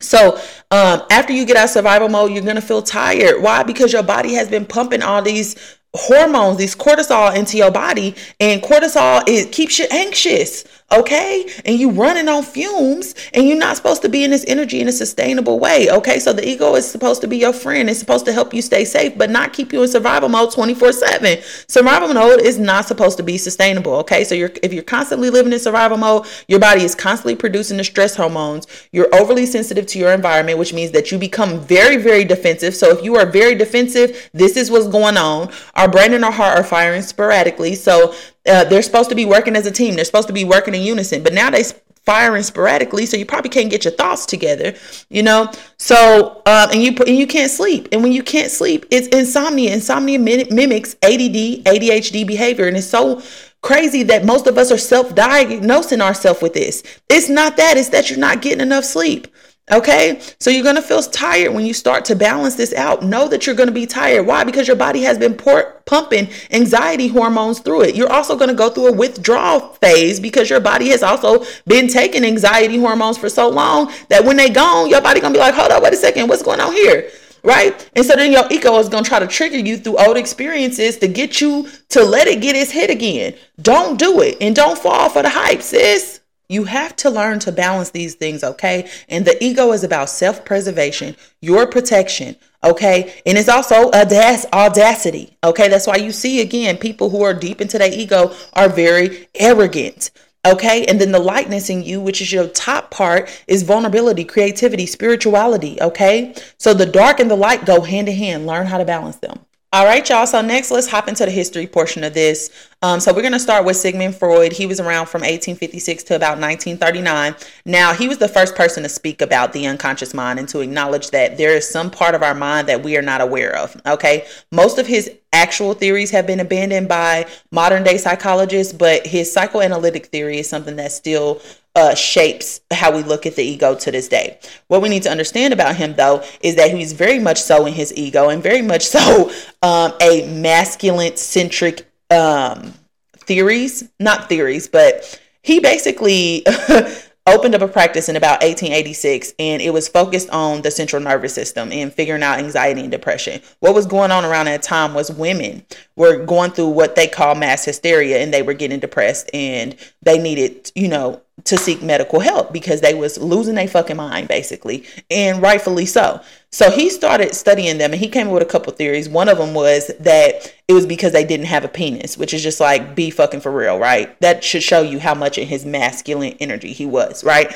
So, um, after you get out of survival mode, you're going to feel tired. Why? Because your body has been pumping all these hormones, these cortisol into your body, and cortisol it keeps you anxious okay? And you running on fumes and you're not supposed to be in this energy in a sustainable way, okay? So the ego is supposed to be your friend. It's supposed to help you stay safe, but not keep you in survival mode 24/7. Survival mode is not supposed to be sustainable, okay? So you're if you're constantly living in survival mode, your body is constantly producing the stress hormones. You're overly sensitive to your environment, which means that you become very very defensive. So if you are very defensive, this is what's going on. Our brain and our heart are firing sporadically. So uh, they're supposed to be working as a team. They're supposed to be working in unison, but now they're firing sporadically, so you probably can't get your thoughts together. You know, so um, and you and you can't sleep, and when you can't sleep, it's insomnia. Insomnia mimics ADD, ADHD behavior, and it's so crazy that most of us are self-diagnosing ourselves with this. It's not that; it's that you're not getting enough sleep. Okay, so you're gonna feel tired when you start to balance this out. Know that you're gonna be tired. Why? Because your body has been por- pumping anxiety hormones through it. You're also gonna go through a withdrawal phase because your body has also been taking anxiety hormones for so long that when they gone, your body gonna be like, hold up, wait a second, what's going on here? Right? And so then your ego is gonna try to trigger you through old experiences to get you to let it get its hit again. Don't do it and don't fall for the hype, sis. You have to learn to balance these things, okay? And the ego is about self preservation, your protection, okay? And it's also audac- audacity, okay? That's why you see again people who are deep into their ego are very arrogant. Okay, and then the lightness in you, which is your top part, is vulnerability, creativity, spirituality. Okay, so the dark and the light go hand in hand. Learn how to balance them. All right, y'all. So next, let's hop into the history portion of this. Um, so we're going to start with Sigmund Freud. He was around from 1856 to about 1939. Now, he was the first person to speak about the unconscious mind and to acknowledge that there is some part of our mind that we are not aware of. Okay, most of his actual theories have been abandoned by modern day psychologists, but his psychoanalytic theory is something that still uh, shapes how we look at the ego to this day. What we need to understand about him, though, is that he's very much so in his ego and very much so um, a masculine centric um, theories, not theories, but he basically opened up a practice in about 1886 and it was focused on the central nervous system and figuring out anxiety and depression. What was going on around that time was women were going through what they call mass hysteria and they were getting depressed and they needed, you know, to seek medical help because they was losing their fucking mind basically and rightfully so so he started studying them and he came up with a couple theories. One of them was that it was because they didn't have a penis which is just like be fucking for real right? That should show you how much in his masculine energy he was right?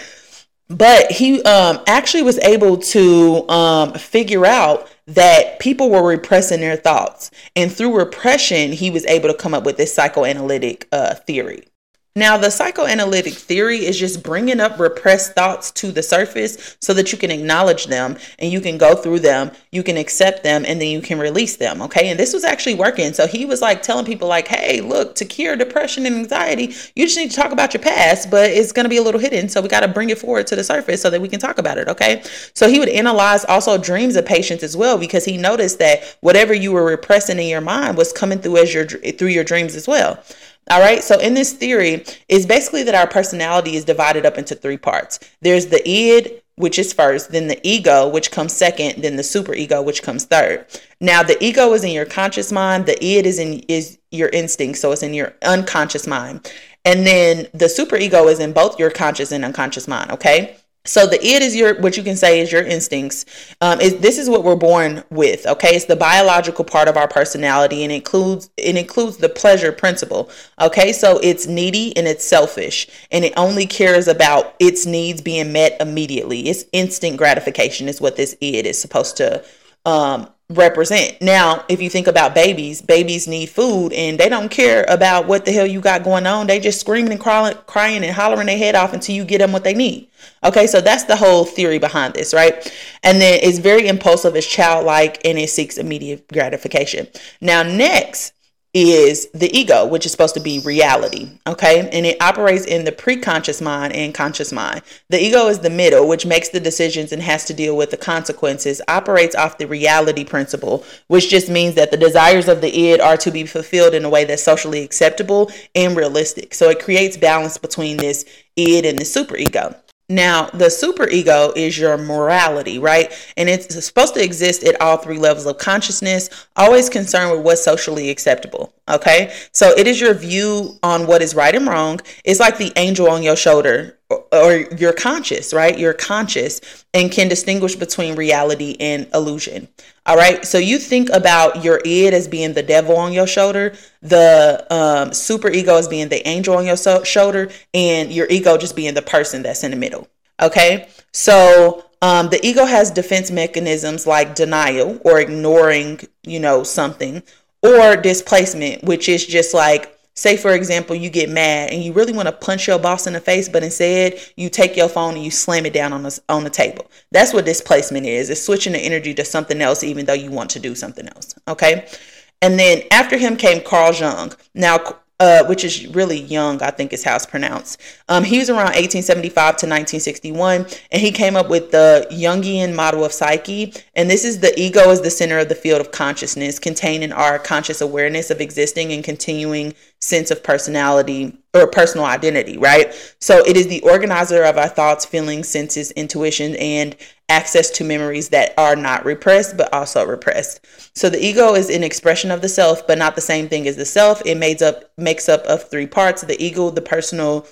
But he um, actually was able to um, figure out that people were repressing their thoughts. And through repression he was able to come up with this psychoanalytic uh, theory now, the psychoanalytic theory is just bringing up repressed thoughts to the surface so that you can acknowledge them and you can go through them, you can accept them, and then you can release them. Okay. And this was actually working. So he was like telling people, like, hey, look, to cure depression and anxiety, you just need to talk about your past, but it's going to be a little hidden. So we got to bring it forward to the surface so that we can talk about it. Okay. So he would analyze also dreams of patients as well because he noticed that whatever you were repressing in your mind was coming through as your through your dreams as well. All right. So in this theory, is basically that our personality is divided up into three parts. There's the id, which is first, then the ego, which comes second, then the super ego, which comes third. Now the ego is in your conscious mind, the id is in is your instinct, so it's in your unconscious mind. And then the super ego is in both your conscious and unconscious mind, okay? So the id is your what you can say is your instincts. Um, is this is what we're born with? Okay, it's the biological part of our personality, and includes it includes the pleasure principle. Okay, so it's needy and it's selfish, and it only cares about its needs being met immediately. It's instant gratification is what this id is supposed to um, represent. Now, if you think about babies, babies need food and they don't care about what the hell you got going on. They just screaming and crawling, crying and hollering their head off until you get them what they need. Okay, so that's the whole theory behind this, right? And then it's very impulsive, it's childlike, and it seeks immediate gratification. Now, next, is the ego, which is supposed to be reality. Okay. And it operates in the pre-conscious mind and conscious mind. The ego is the middle, which makes the decisions and has to deal with the consequences, operates off the reality principle, which just means that the desires of the id are to be fulfilled in a way that's socially acceptable and realistic. So it creates balance between this id and the super ego. Now, the superego is your morality, right? And it's supposed to exist at all three levels of consciousness, always concerned with what's socially acceptable. Okay. So it is your view on what is right and wrong. It's like the angel on your shoulder or, or you're conscious, right? You're conscious and can distinguish between reality and illusion. All right. So you think about your id as being the devil on your shoulder, the um, super ego as being the angel on your so- shoulder, and your ego just being the person that's in the middle. Okay. So um, the ego has defense mechanisms like denial or ignoring, you know, something, or displacement, which is just like say for example you get mad and you really want to punch your boss in the face but instead you take your phone and you slam it down on the, on the table. That's what displacement is. It's switching the energy to something else even though you want to do something else okay? And then after him came carl jung. Now uh, which is really young, I think is how it's pronounced. Um, he was around 1875 to 1961, and he came up with the Jungian model of psyche. And this is the ego is the center of the field of consciousness, containing our conscious awareness of existing and continuing sense of personality or personal identity, right? So it is the organizer of our thoughts, feelings, senses, intuition, and access to memories that are not repressed but also repressed. So the ego is an expression of the self, but not the same thing as the self. It makes up makes up of three parts: the ego, the personal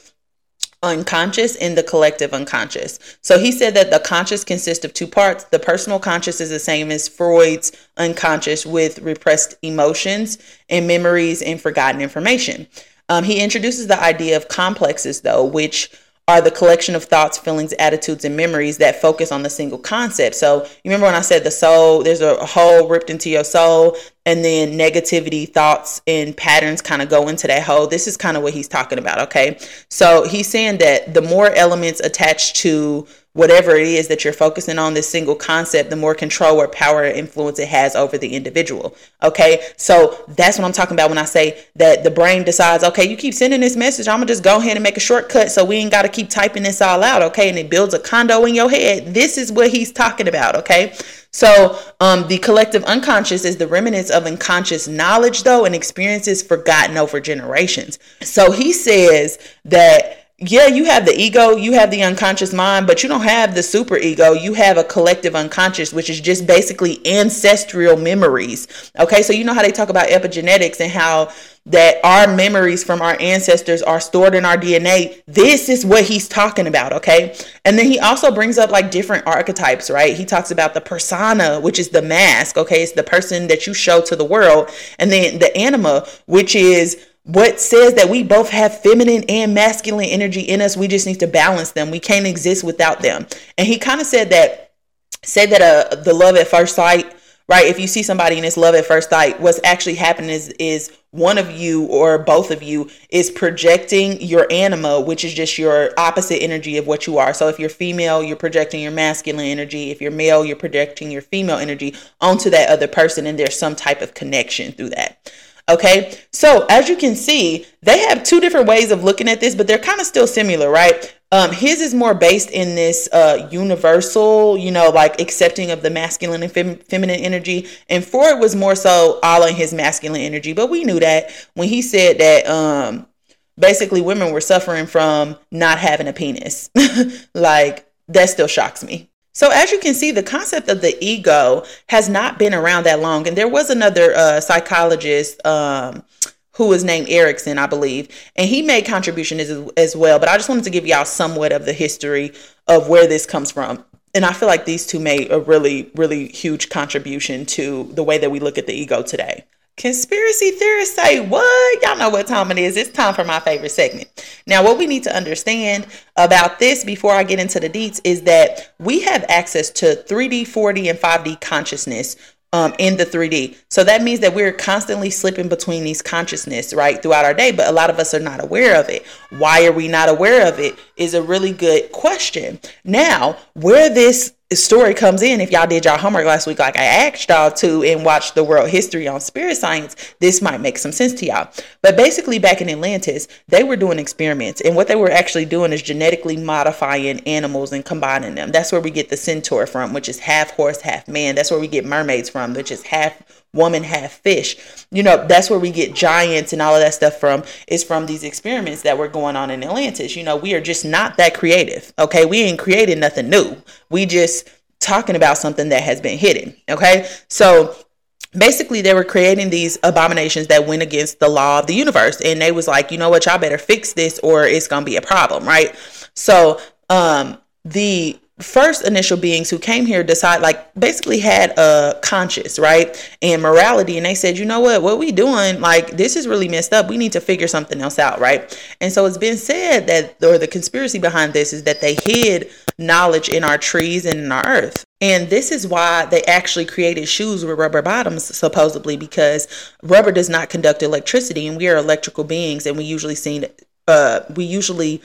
unconscious and the collective unconscious. So he said that the conscious consists of two parts. The personal conscious is the same as Freud's unconscious with repressed emotions and memories and forgotten information. Um, he introduces the idea of complexes, though, which are the collection of thoughts, feelings, attitudes, and memories that focus on the single concept. So, you remember when I said the soul, there's a hole ripped into your soul, and then negativity, thoughts, and patterns kind of go into that hole. This is kind of what he's talking about, okay? So, he's saying that the more elements attached to whatever it is that you're focusing on, this single concept, the more control or power or influence it has over the individual. Okay. So that's what I'm talking about when I say that the brain decides, okay, you keep sending this message. I'm going to just go ahead and make a shortcut so we ain't got to keep typing this all out. Okay. And it builds a condo in your head. This is what he's talking about. Okay. So, um, the collective unconscious is the remnants of unconscious knowledge, though, and experiences forgotten over generations. So, he says that yeah, you have the ego, you have the unconscious mind, but you don't have the super ego. You have a collective unconscious, which is just basically ancestral memories. Okay, so you know how they talk about epigenetics and how that our memories from our ancestors are stored in our DNA. This is what he's talking about, okay? And then he also brings up like different archetypes, right? He talks about the persona, which is the mask, okay? It's the person that you show to the world. And then the anima, which is what says that we both have feminine and masculine energy in us. We just need to balance them. We can't exist without them. And he kind of said that, said that uh, the love at first sight, right? If you see somebody and it's love at first sight, what's actually happening is is one of you or both of you is projecting your anima, which is just your opposite energy of what you are. So if you're female, you're projecting your masculine energy. If you're male, you're projecting your female energy onto that other person, and there's some type of connection through that. Okay, so as you can see, they have two different ways of looking at this, but they're kind of still similar, right? Um, his is more based in this uh, universal, you know, like accepting of the masculine and fem- feminine energy. And Freud was more so all in his masculine energy, but we knew that when he said that um, basically women were suffering from not having a penis. like that still shocks me. So, as you can see, the concept of the ego has not been around that long. And there was another uh, psychologist um, who was named Erikson, I believe, and he made contributions as, as well. But I just wanted to give y'all somewhat of the history of where this comes from. And I feel like these two made a really, really huge contribution to the way that we look at the ego today. Conspiracy theorists say what? Y'all know what time it is. It's time for my favorite segment. Now, what we need to understand about this before I get into the deets is that we have access to 3D, 4D, and 5D consciousness um, in the 3D. So that means that we're constantly slipping between these consciousness, right, throughout our day, but a lot of us are not aware of it. Why are we not aware of it is a really good question. Now, where this story comes in if y'all did y'all homework last week like i asked y'all to and watched the world history on spirit science this might make some sense to y'all. But basically back in atlantis they were doing experiments and what they were actually doing is genetically modifying animals and combining them. That's where we get the centaur from which is half horse half man. That's where we get mermaids from which is half woman half fish. You know that's where we get giants and all of that stuff from is from these experiments that were going on in atlantis. You know we are just not that creative okay? We ain't created nothing new. We just talking about something that has been hidden okay? So basically they were creating these abominations that went against the law of the universe and they was like you know what? Y'all better fix this or it's gonna be a problem right? So um the first initial beings who came here decide like basically had a conscience right and morality and they said you know what? What we doing like this is really messed up. We need to figure something else out right? And so it's been said that or the conspiracy behind this is that they hid knowledge in our trees and in our earth. And this is why they actually created shoes with rubber bottoms, supposedly, because rubber does not conduct electricity, and we are electrical beings, and we usually seen, uh, we usually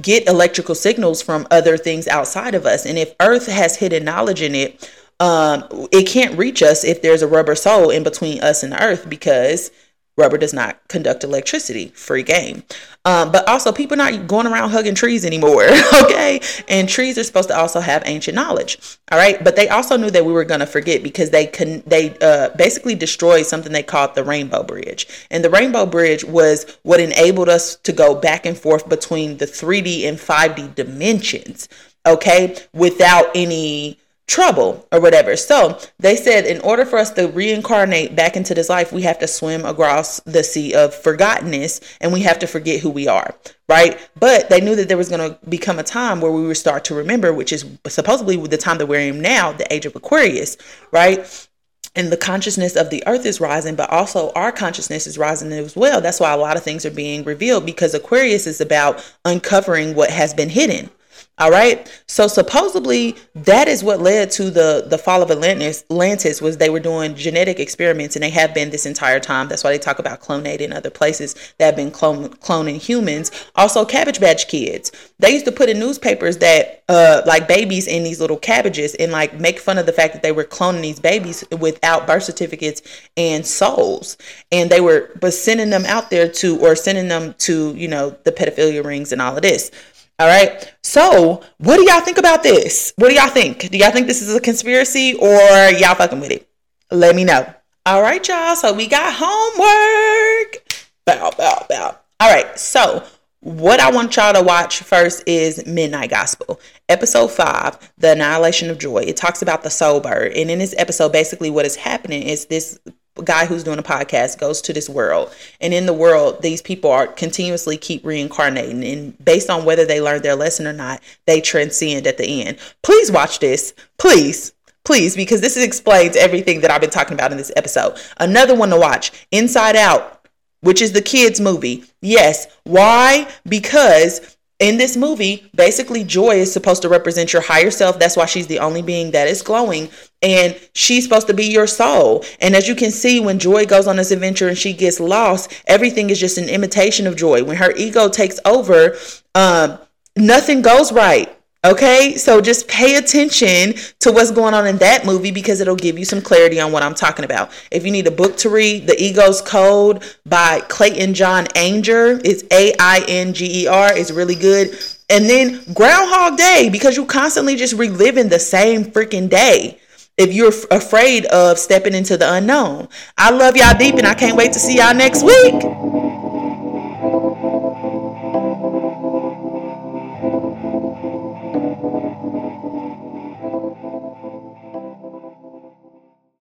get electrical signals from other things outside of us. And if Earth has hidden knowledge in it, um, it can't reach us if there's a rubber sole in between us and the Earth because Rubber does not conduct electricity. Free game. Um, but also, people are not going around hugging trees anymore. Okay. And trees are supposed to also have ancient knowledge. All right. But they also knew that we were going to forget because they can, they uh, basically destroyed something they called the Rainbow Bridge. And the Rainbow Bridge was what enabled us to go back and forth between the 3D and 5D dimensions. Okay. Without any trouble or whatever. So they said in order for us to reincarnate back into this life, we have to swim across the sea of forgottenness and we have to forget who we are, right? But they knew that there was going to become a time where we would start to remember, which is supposedly the time that we're in now, the age of Aquarius, right? and the consciousness of the earth is rising, but also our consciousness is rising as well. That's why a lot of things are being revealed because Aquarius is about uncovering what has been hidden All right. So supposedly that is what led to the the fall of Atlantis. Atlantis was they were doing genetic experiments, and they have been this entire time. That's why they talk about clonating in other places that have been clone, cloning humans. Also, Cabbage Patch Kids. They used to put in newspapers that uh like babies in these little cabbages and like make fun of the fact that they were cloning these babies without birth certificates and souls, and they were but sending them out there to or sending them to you know the pedophilia rings and all of this. All right. So, what do y'all think about this? What do y'all think? Do y'all think this is a conspiracy or y'all fucking with it? Let me know. All right, y'all. So, we got homework. Bow, bow, bow. All right. So, what I want y'all to watch first is Midnight Gospel, episode five, The Annihilation of Joy. It talks about the soul bird. And in this episode, basically, what is happening is this guy who's doing a podcast goes to this world. And in the world these people are continuously keep reincarnating. And based on whether they learned their lesson or not they transcend at the end. Please watch this. Please. Please because this explains everything that i've been talking about in this episode. Another one to watch inside out which is the kids movie. Yes. Why? Because in this movie, basically, Joy is supposed to represent your higher self. That's why she's the only being that is glowing. And she's supposed to be your soul. And as you can see, when Joy goes on this adventure and she gets lost, everything is just an imitation of Joy. When her ego takes over, um, nothing goes right. Okay, so just pay attention to what's going on in that movie because it'll give you some clarity on what I'm talking about. If you need a book to read, The Ego's Code by Clayton John Ainger, it's A I N G E R, it's really good. And then Groundhog Day because you're constantly just reliving the same freaking day if you're f- afraid of stepping into the unknown. I love y'all deep and I can't wait to see y'all next week.